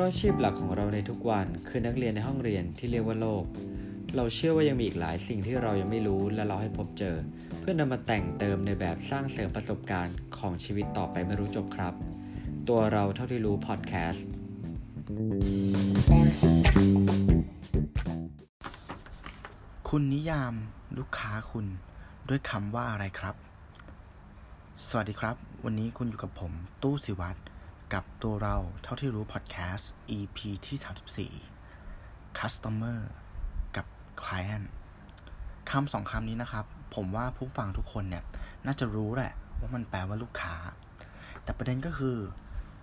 ราะอาชีพหลักของเราในทุกวันคือนักเรียนในห้องเรียนที่เรียกว่าโลก เราเชื่อว่ายังมีอีกหลายสิ่งที่เรายังไม่รู้และเราให้พบเจอ เพื่อนำมาแต่งเติมในแบบสร้างเสริมประสบการณ์ของชีวิตต่อไปไม่รู้จบครับ ตัวเราเท่าที่รู้พอดแคสต์คุณนิยามลูกค้าคุณด้วยคำว่าอะไรครับ สวัสดีครับ วันนี้คุณอยู่กับผม ตู้สิวัตร กับตัวเราเท่าที่รู้พอดแคสต์ EP ที่ 34 Customer กับ Client คำสองคำนี้นะครับ ผมว่าผู้ฟังทุกคนเนี่ย น่าจะรู้แหละว่ามันแปลว่าลูกค้า แต่ประเด็นก็คือ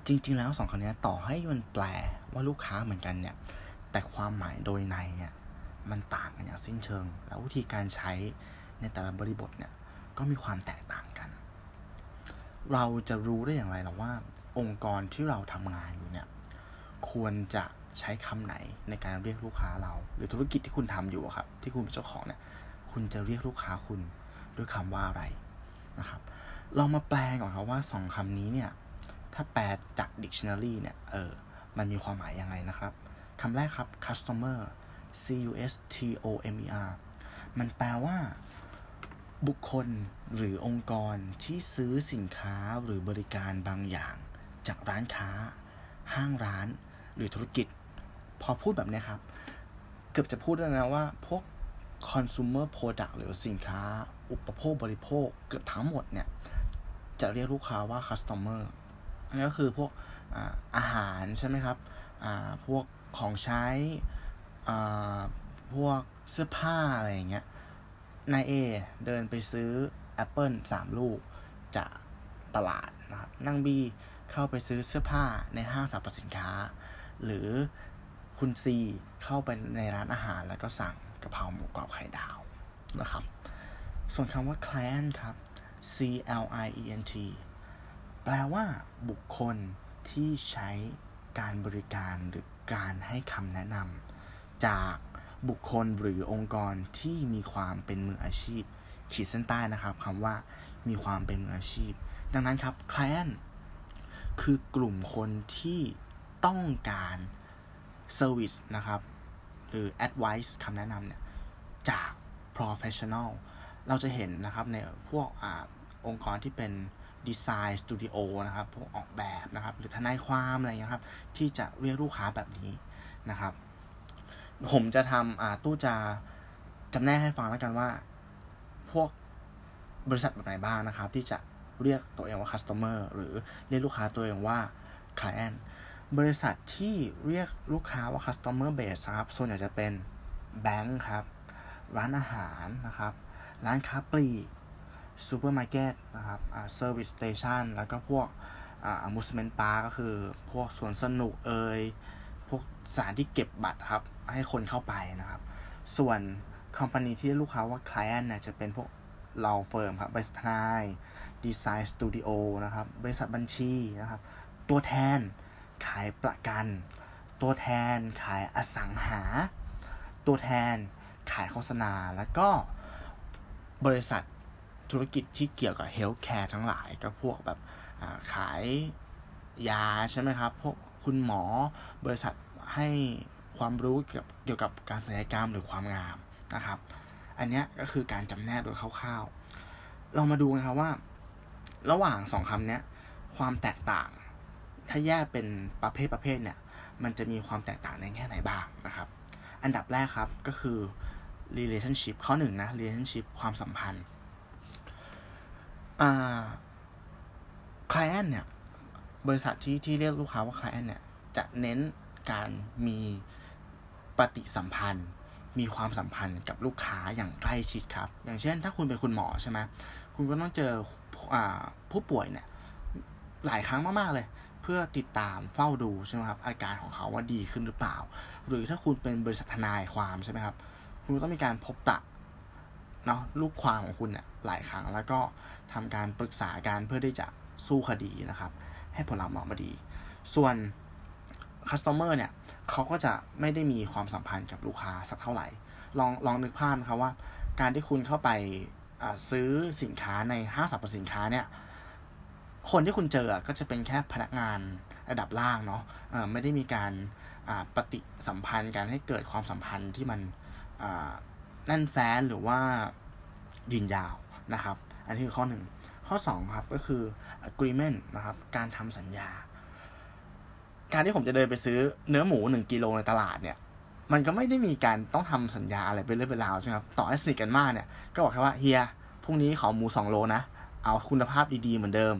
จริง ๆ แล้วสองคำนี้ต่อให้มันแปลว่าลูกค้าเหมือนกันเนี่ย แต่ความหมายโดยในเนี่ย มันต่างกันอย่างสิ้นเชิง แล้ววิธีการใช้ในแต่ละบริบทเนี่ยก็มีความแตกต่างกัน เราจะรู้ได้อย่างไรหรอว่า องค์กรที่เราทำงานอยู่เนี่ย ควรจะใช้คำไหนในการเรียกลูกค้าเรา หรือธุรกิจที่คุณทำอยู่ครับ ที่คุณเป็นเจ้าของเนี่ย คุณจะเรียกลูกค้าคุณด้วยคำว่าอะไรนะครับ เรามาแปลก่อนครับว่าสองคำนี้เนี่ย ถ้าแปลจาก dictionary เนี่ย เออ มันมีความหมายยังไงนะครับคำแรกครับ customer C U S T O M E R มันแปลว่าบุคคลหรือองค์กรที่ซื้อสินค้าหรือบริการบางอย่าง จากร้านค้า ห้างร้าน หรือธุรกิจ พอพูดแบบนี้ครับ เกือบจะพูดได้นะว่าพวก consumer product หรือสินค้า อุปโภคบริโภค เกือบทั้งหมดเนี่ย จะเรียกลูกค้าว่า customer อันนี้ก็คือพวกอาอาหารใช่ไหมครับ พวกของใช้ พวกเสื้อผ้าอะไรอย่างเงี้ย นายเอเดินไปซื้อแอปเปิลสามลูกจากตลาดนะครับนั่งบี เข้าไปซื้อเสื้อผ้าในห้างสรรพสินค้า หรือคุณซีเข้าไปในร้านอาหารแล้วก็สั่งกะเพราหมูกรอบไข่ดาวนะครับ ส่วนคำว่า client ครับ C L I E N T แปลว่าบุคคลที่ใช้การบริการหรือการให้คำแนะนำจากบุคคลหรือองค์กรที่มีความเป็นมืออาชีพ ขีดเส้นใต้นะครับคำว่ามีความเป็นมืออาชีพ ดังนั้นครับ client คือกลุ่มคนที่ต้องการ service นะครับ หรือ advice คำแนะนำเนี่ย จาก professional เราจะเห็นนะครับในพวกอองค์กรที่เป็นดีไซน์สตูดิโอนะครับพวกออกแบบนะครับ หรือทนายความอะไรเงี้ยครับ ที่จะเรียกลูกค้าแบบนี้นะครับ ผมจะทำตู้จะจำแนกให้ฟังแล้วกันว่า พวกบริษัทแบบไหนบ้างนะครับ ที่จะ เรียกตัวเองว่า customer หรือเรียกลูกค้าตัวเองว่า client บริษัทที่เรียกลูกค้าว่า customer base ครับส่วนใหญ่จะเป็นแบงค์ครับ ร้านอาหารนะครับ ร้านค้าปลีกซูเปอร์มาร์เก็ตนะครับ service station แล้วก็พวก amusement park็คือพวกสวนสนุกเอ่ยพวกสถานที่เก็บบัตรครับ ให้คนเข้าไปนะครับ ส่วน company ที่ลูกค้าว่า client เนี่ยจะเป็นพวก law firm ครับบริษัททนาย design studioนะครับบริษัทบัญชีนะครับ ตัวแทนขายประกัน ตัวแทนขายอสังหา ตัวแทนขายโฆษณา แล้วก็บริษัทธุรกิจที่เกี่ยวกับเฮลท์แคร์ทั้งหลายก็พวกแบบขายยาใช่ไหมครับ พวกคุณหมอบริษัทให้ความรู้เกี่ยวกับเกี่ยวกับการศัลยกรรมหรือความงามนะครับ อันนี้ก็คือการจำแนกโดยคร่าวๆ เรามาดูนะครับว่า ระหว่างสองคำนี้ความแตกต่าง ถ้าแยกเป็นประเภทประเภทเนี่ย มันจะมีความแตกต่างในแง่ไหนบ้างนะครับ อันดับแรกครับก็คือ relationship ข้อหนึ่งนะ relationship ความสัมพันธ์อ่า client เนี่ย บริษัทที่ที่เรียกลูกค้าว่า client เนี่ย จะเน้นการมีปฏิสัมพันธ์ มีความสัมพันธ์กับลูกค้าอย่างใกล้ชิดครับ อย่างเช่น ถ้าคุณเป็นคุณหมอใช่ไหมคุณก็ต้องเจอ ผู้ป่วยเนี่ยหลายครั้งมากๆเลย เพื่อติดตามเฝ้าดูใช่ไหมครับอาการของเขาว่าดีขึ้นหรือเปล่า หรือถ้าคุณเป็นบริษัททนายความใช่ไหมครับ คุณต้องมีการพบตะเนาะลูกความของคุณเนี่ยหลายครั้งแล้วก็ทำการปรึกษาการเพื่อที่จะสู้คดีนะครับ ให้ผลลัพธ์ออกมาดี ส่วนคัสเตอร์เนี่ยเขาก็จะไม่ได้มีความสัมพันธ์กับลูกค้าสักเท่าไหร่ ลองลองนึกภาพนะครับว่า การที่คุณเข้าไป ซื้อสินค้าในห้างสรรพสินค้าเนี่ย คนที่คุณเจอก็จะเป็นแค่พนักงานระดับล่างเนาะะไม่ได้มีการปฏิสัมพันธ์กันให้เกิดความสัมพันธ์ที่มันแน่นแฟ้นหรือว่ายืนยาวนะครับ อันนี้คือข้อหนึ่งข้อ2ครับก็คือ agreement นะครับ การทำสัญญา การที่ผมจะเดินไปซื้อเนื้อหมูหนึ่งกิโลในตลาดเนี่ย มันก็ไม่ได้มีการต้องทำสัญญาอะไรเป็นเรื่องเป็นราวใช่ไหมครับต่อให้สนิทกันมากเนี่ย ก็บอกแค่ว่าเฮียพรุ่งนี้ขอหมูสองโลนะ เอาคุณภาพดีๆเหมือนเดิม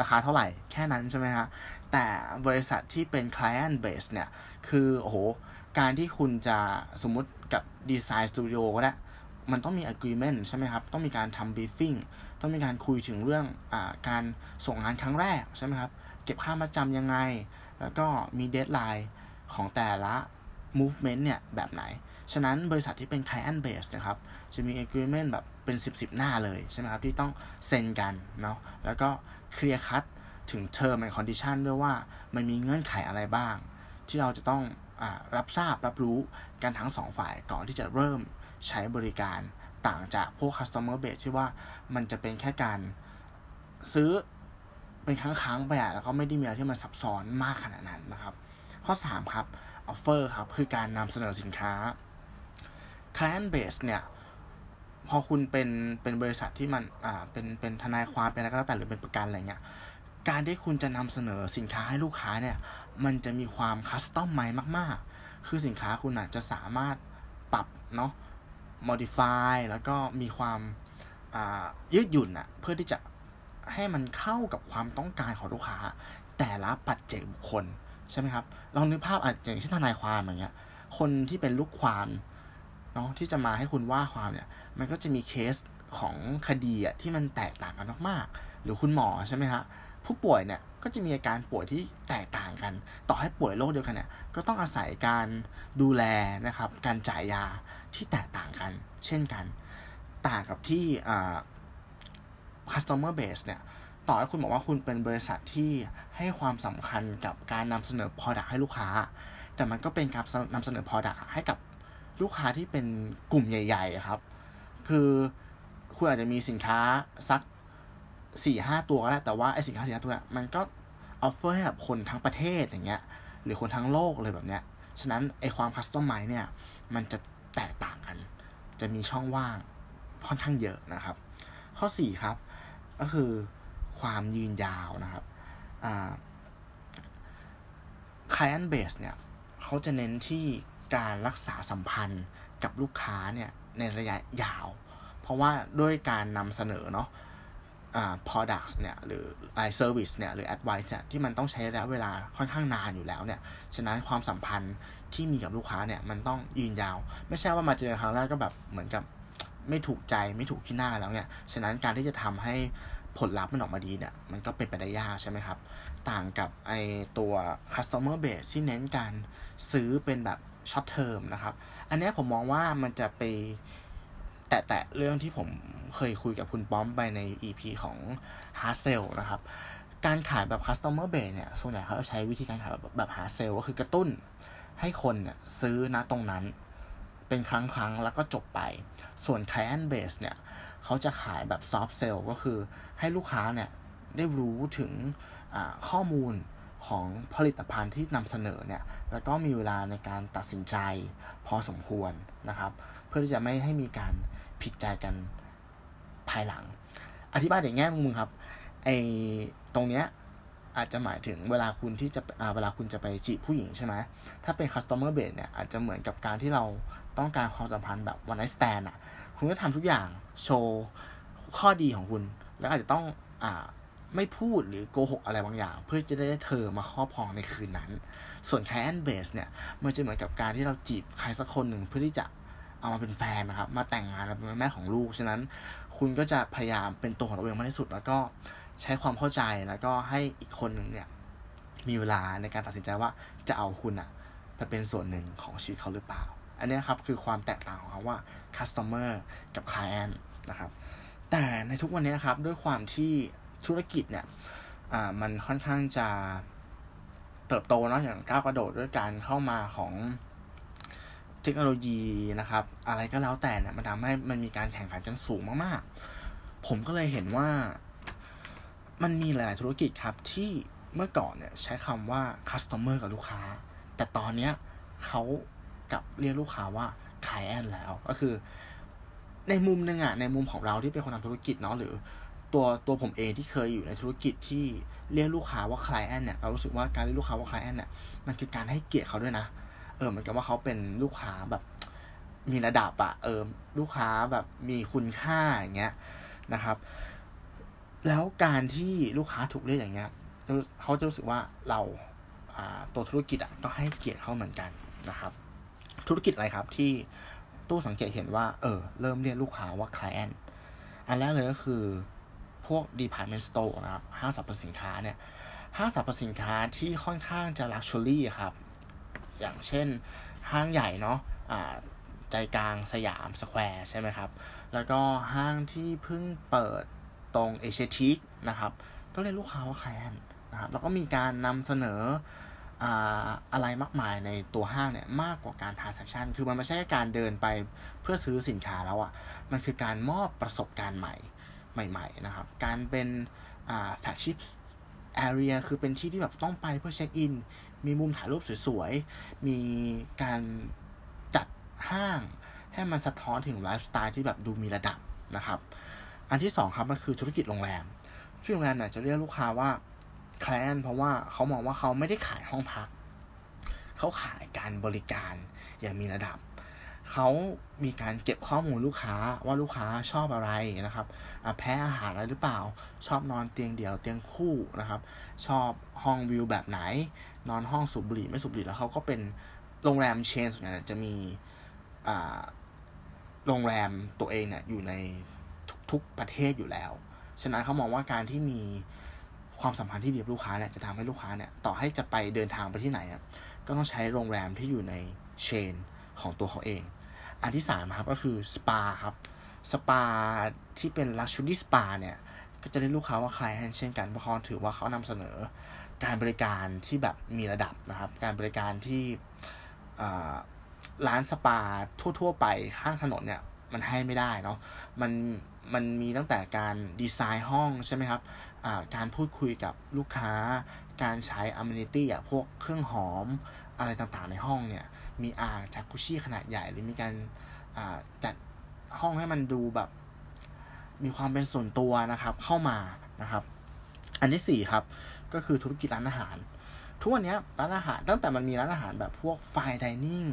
ราคาเท่าไหร่แค่นั้นใช่ไหมฮะแต่บริษัทที่เป็น client base เนี่ย คือโอ้โหการที่คุณจะสมมุติกับดีไซน์สตูดิโอก็ได้มันต้องมี agreement ใช่ไหมครับ ต้องมีการทำ briefing ต้องมีการคุยถึงเรื่องอการส่งงานครั้งแรกใช่ไหมครับ เก็บค่ามาจำยังไง แล้วก็มี deadline ของแต่ละ movement เนี่ย แบบไหน ฉะนั้นบริษัทที่เป็น client base นะครับ จะมี agreement แบบเป็น 10 10 หน้าเลยใช่ไหมครับ ที่ต้องเซ็นกันเนาะแล้วก็เคลียร์คัดถึง term and condition ด้วยว่ามันมีเงื่อนไขอะไรบ้าง ที่เราจะต้องอรับทราบรับรู้กันทั้งสองฝ่ายก่อนที่จะเริ่มใช้บริการต่างจากพวก customer base ที่ว่ามันจะเป็นแค่การซื้อเป็นครั้งๆไปอะแล้วก็ไม่ได้มีอะไรที่มันซับซ้อนมากขนาดนั้นนะครับ ข้อ 3 ครับ offer ครับ คือการนำเสนอสินค้า client base เนี่ย พอคุณเป็นเป็นบริษัทที่มันอ่าเป็นเป็นทนายความเป็นอะไรก็แล้วแต่หรือเป็นประกันอะไรเงี้ยการที่คุณจะนำเสนอสินค้าให้ลูกค้าเนี่ย มันจะมีความคัสตอมไมมาก ๆ คือสินค้าคุณอาจจะสามารถปรับเนาะ modify แล้วก็มีความยืดหยุ่นอะเพื่อที่จะให้มันเข้ากับความต้องการของลูกค้า แต่ละปัจเจกบุคคล ใช่ไหมครับลองนึกภาพอาจจะอย่างเช่นทนายความอย่างเงี้ย คนที่เป็นลูกความเนาะที่จะมาให้คุณว่าความเนี่ย มันก็จะมีเคสของคดีอะที่มันแตกต่างกันมากๆ หรือคุณหมอใช่ไหมฮะผู้ป่วยเนี่ยก็จะมีอาการป่วยที่แตกต่างกัน ต่อให้ป่วยโรคเดียวกันเนี่ย ก็ต้องอาศัยการดูแลนะครับ การจ่ายยาที่แตกต่างกัน เช่นกัน ต่างกับที่อ่า customer base เนี่ย ต่อให้คุณบอกว่าคุณเป็นบริษัทที่ให้ความสำคัญกับการนำเสนอ product ให้ลูกค้า แต่มันก็เป็นการนำเสนอ product ให้กับลูกค้าที่เป็นกลุ่มใหญ่ ๆ ครับ คือคุณอาจจะมีสินค้าสักสี่ห้าตัวก็ได้แต่ว่าไอสินค้าสี่ห้าตัวนี้มันก็ offer ให้กับคนทั้งประเทศอย่างเงี้ย หรือคนทั้งโลกเลยแบบเนี้ย ฉะนั้นไอความ customize เนี่ย มันจะแตกต่างกัน จะมีช่องว่างค่อนข้างเยอะนะครับ ข้อสี่ครับ ก็คือ ความยืนยาวนะครับอ่า client base เนี่ยเขาจะเน้นที่การรักษาสัมพันธ์กับลูกค้าเนี่ยในระยะยาว เพราะว่าด้วยการนำเสนอเนาะอ่า products เนี่ยหรือไอ service เนี่ยหรือ advice เนี่ยที่มันต้องใช้ระยะเวลาค่อนข้างนานอยู่แล้วเนี่ยฉะนั้นความสัมพันธ์ที่มีกับลูกค้าเนี่ยมันต้องยืนยาว ไม่ใช่ว่ามาเจอครั้งแรกก็แบบเหมือนกับไม่ถูกใจไม่ถูกขี้หน้าแล้วเนี่ยฉะนั้นการที่จะทำให้ ผลลัพธ์มันออกมาดีเนี่ย มันก็เป็นไปได้ยากใช่ไหมครับ ต่างกับไอตัว customer base ที่เน้นการซื้อเป็นแบบ short term นะครับ อันนี้ผมมองว่ามันจะไปแตะเรื่องที่ผมเคยคุยกับคุณป้อมไปใน EP ของ Hard Sell นะครับ การขายแบบ Customer Base เนี่ย ส่วนใหญ่เขาจะใช้วิธีการขายแบบแบบ Hard Sell ก็คือกระตุ้นให้คนเนี่ยซื้อนะตรงนั้นเป็นครั้งครั้งแล้วก็จบไป ส่วน Client Base เนี่ย เขาจะขายแบบ Soft Sell ก็คือให้ลูกค้าเนี่ยได้รู้ถึงข้อมูลของผลิตภัณฑ์ที่นำเสนอเนี่ย แล้วก็มีเวลาในการตัดสินใจพอสมควรนะครับ เพื่อที่จะไม่ให้มีการผิดใจกันภายหลัง อธิบายในแง่มุมครับไอตรงเนี้ยอาจจะหมายถึงเวลาคุณที่จะเวลาคุณจะไปจีบผู้หญิงใช่ไหมถ้าเป็น customer base เนี่ยอาจจะเหมือนกับการที่เราต้องการความสัมพันธ์แบบ one night stand อะ คุณก็ทำทุกอย่างโชว์ข้อดีของคุณ แล้วอาจจะต้องอ่าไม่พูดหรือโกหกอะไรบางอย่าง เพื่อจะได้เธอมาครอบครองในคืนนั้น ส่วน client base เนี่ยมันจะเหมือนกับการที่เราจีบใครสักคนหนึ่งเพื่อที่จะเอามาเป็นแฟนนะครับ มาแต่งงานเป็นแม่ของลูก ฉะนั้นคุณก็จะพยายามเป็นตัวของตัวเองมากที่สุด แล้วก็ใช้ความเข้าใจแล้วก็ให้อีกคนหนึ่งเนี่ยมีเวลาในการตัดสินใจว่าจะเอาคุณอะไปเป็นส่วนหนึ่งของชีวิตเขาหรือเปล่า อันนี้ครับคือความแตกต่างของเขาว่า customer กับ client นะครับ แต่ในทุกวันนี้ครับด้วยความที่ธุรกิจเนี่ยมันค่อนข้างจะเติบโตเนาะอย่างก้าวกระโดดด้วยการเข้ามาของเทคโนโลยีนะครับ อะไรก็แล้วแต่เนี่ยมันทำให้มันมีการแข่งขันกันสูงมากๆ ผมก็เลยเห็นว่ามันมีหลายธุรกิจครับที่เมื่อก่อนเนี่ยใช้คำว่า customer กับลูกค้า แต่ตอนเนี้ยเขา กับเรียกลูกค้าว่า client แล้ว ก็คือ ในมุมหนึ่งอะในมุมของเราที่เป็นคนทำธุรกิจเนาะหรือ ตัวตัวผมเองที่เคยอยู่ในธุรกิจที่เรียกลูกค้าว่า client เนี่ยเรารู้สึกว่าการเรียกลูกค้าว่า client เนี่ยมันคือการให้เกียรติเขาด้วยนะเออเหมือนกับว่าเขาเป็นลูกค้าแบบมีระดับอะเออลูกค้าแบบมีคุณค่าอย่างเงี้ยนะครับ แล้วการที่ลูกค้าถูกเรียกอย่างเงี้ยเขาจะรู้สึกว่าเราตัวธุรกิจอะก็ให้เกียรติเขาเหมือนกันนะครับ ธุรกิจอะไรครับที่ตู้สังเกตเห็นว่า เออ เริ่มเรียกลูกค้าว่า client อันแรกเลยก็คือพวก department store นะครับห้างสรรพสินค้าเนี่ยห้างสรรพสินค้าที่ค่อนข้างจะ luxury ครับ อย่างเช่นห้างใหญ่เนาะะใจกลางสยามสแควร์ใช่ไหมครับ แล้วก็ห้างที่เพิ่งเปิดตรงเอเชียทิกนะครับ ก็เรียกลูกค้าว่า client นะครับ แล้วก็มีการนำเสนอ อะไรมากมายในตัวห้างเนี่ยมากกว่าการ transaction คือมันไม่ใช่การเดินไปเพื่อซื้อสินค้าแล้วอะ่ะ มันคือการมอบประสบการณ์ใหม่ใหม่ๆนะครับ การเป็น flagship area คือเป็นที่ที่แบบต้องไปเพื่อเช็คอิน มีมุมถ่ายรูปสวยๆ มีการจัดห้างให้มันสะท้อนถึงไลฟ์สไตล์ที่แบบดูมีระดับนะครับ อันที่สองครับก็คือธุรกิจโรงแรมที่โรงแรมเนี่ยจะเรียกลูกค้าว่า แคลนเพราะว่าเขามองว่าเขาไม่ได้ขายห้องพัก เขาขายการบริการอย่างมีระดับ เขามีการเก็บข้อมูลลูกค้าว่าลูกค้าชอบอะไรนะครับแพ้อาหารอะไรหรือเปล่า ชอบนอนเตียงเดี่ยวเตียงคู่นะครับ ชอบห้องวิวแบบไหน นอนห้องสูบบุหรี่ไม่สูบบุหรี่แล้วเขาก็เป็นโรงแรมเชนส่วนใหญ่จะมีโรงแรมตัวเองเนี่ยอยู่ในทุกๆประเทศอยู่แล้ว ฉะนั้นเขามองว่าการที่มี ความสัมพันธ์ที่ดีกับลูกค้าเนี่ยจะทำให้ลูกค้าเนี่ยต่อให้จะไปเดินทางไปที่ไหนอะก็ต้องใช้โรงแรมที่อยู่ในเชนของตัวเขาเอง อันที่สามครับก็คือสปาครับสปาที่เป็น luxury spa เนี่ยก็จะเรียกลูกค้าว่า client เช่นกันเพราะเขาถือว่าเขานำเสนอการบริการที่แบบมีระดับนะครับ การบริการที่ร้านสปาทั่ว ๆ ไปข้างถนนเนี่ยมันให้ไม่ได้เนาะมันมันมีตั้งแต่การดีไซน์ห้องใช่ไหมครับ การพูดคุยกับลูกค้า การใช้ amenity อะพวกเครื่องหอมอะไรต่างๆในห้องเนี่ย มีอ่างจากกุชี่ขนาดใหญ่ หรือมีการจัดห้องให้มันดูแบบ มีความเป็นส่วนตัวนะครับ เข้ามานะครับ อันที่สี่ครับ ก็คือธุรกิจร้านอาหาร ทุกวันนี้ร้านอาหารตั้งแต่มันมีร้านอาหารแบบพวกไฟดิเนิ่ง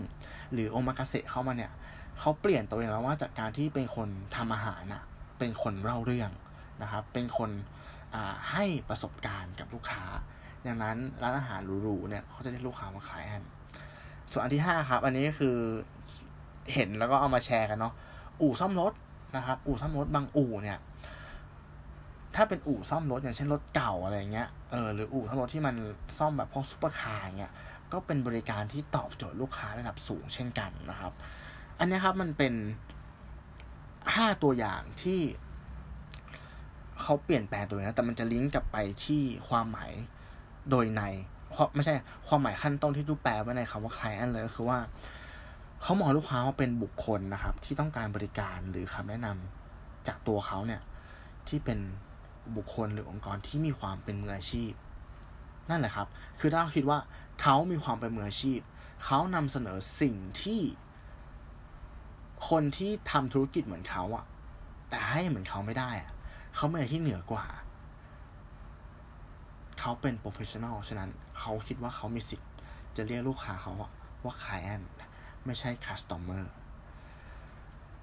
หรือโอมากาเสะเข้ามาเนี่ยเขาเปลี่ยนตัวเองแล้วว่าจากการที่เป็นคนทำอาหารน่ะเป็นคนเล่าเรื่องนะครับ เป็นคน ให้ประสบการณ์กับลูกค้า ดังนั้นร้านอาหารหรูๆเนี่ยเขาจะเรียกลูกค้าว่า client ส่วนอันที่ห้าครับ อันนี้ก็คือเห็นแล้วก็เอามาแชร์กันเนาะอู่ซ่อมรถนะครับอู่ซ่อมรถบางอู่เนี่ย ถ้าเป็นอู่ซ่อมรถอย่างเช่นรถเก่าอะไรเงี้ยเออหรืออู่ซ่อมรถที่มันซ่อมแบบพวกซุปเปอร์คาร์เงี้ยก็เป็นบริการที่ตอบโจทย์ลูกค้าระดับสูงเช่นกันนะครับ อันนี้ครับมันเป็นห้าตัวอย่างที่ เขาเปลี่ยนแปลงตัวนะแต่มันจะลิงก์กลับไปที่ความหมายโดยในไม่ใช่ความหมายขั้นต้นที่ทูแปลไว้ในคำว่า client เลยคือว่าเขามองลูกค้าว่าเป็นบุคคลนะครับ ที่ต้องการบริการหรือคำแนะนำจากตัวเขาเนี่ยที่เป็นบุคคลหรือองค์กรที่มีความเป็นมืออาชีพ นั่นแหละครับ คือถ้าคิดว่าเขามีความเป็นมืออาชีพ เขานำเสนอสิ่งที่ คนที่ทำธุรกิจเหมือนเขาอะแต่ให้เหมือนเขาไม่ได้อะ เขาไม่ได้ที่เหนือกว่า เขาเป็น professional ฉะนั้นเขาคิดว่าเขามีสิทธิ์จะเรียกลูกค้าเขาว่า client ไม่ใช่ customer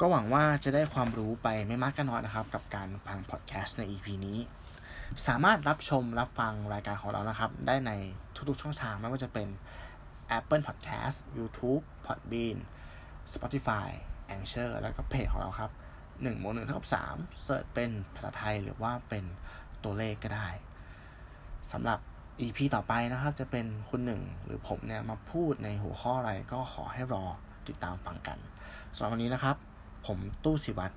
ก็หวังว่าจะได้ความรู้ไปไม่มากก็น้อยนะครับ กับการฟังพอดแคสต์ใน EP นี้ สามารถรับชมรับฟังรายการของเรานะครับ ได้ในทุกๆช่องทางไม่ว่าจะเป็น Apple Podcast YouTube Podbean Spotify Anchor แล้วก็เพจของเราครับ หนึ่งบวกหนึ่งเท่ากับสามเสิร์ชเป็นภาษาไทยหรือว่าเป็นตัวเลขก็ได้สำหรับ EP ต่อไปนะครับ จะเป็นคุณหนึ่งหรือผมเนี่ยมาพูดในหัวข้ออะไรก็ขอให้รอติดตามฟังกันสำหรับวันนี้นะครับ ผมตู้สิวัตร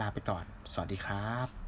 ลาไปก่อน สวัสดีครับ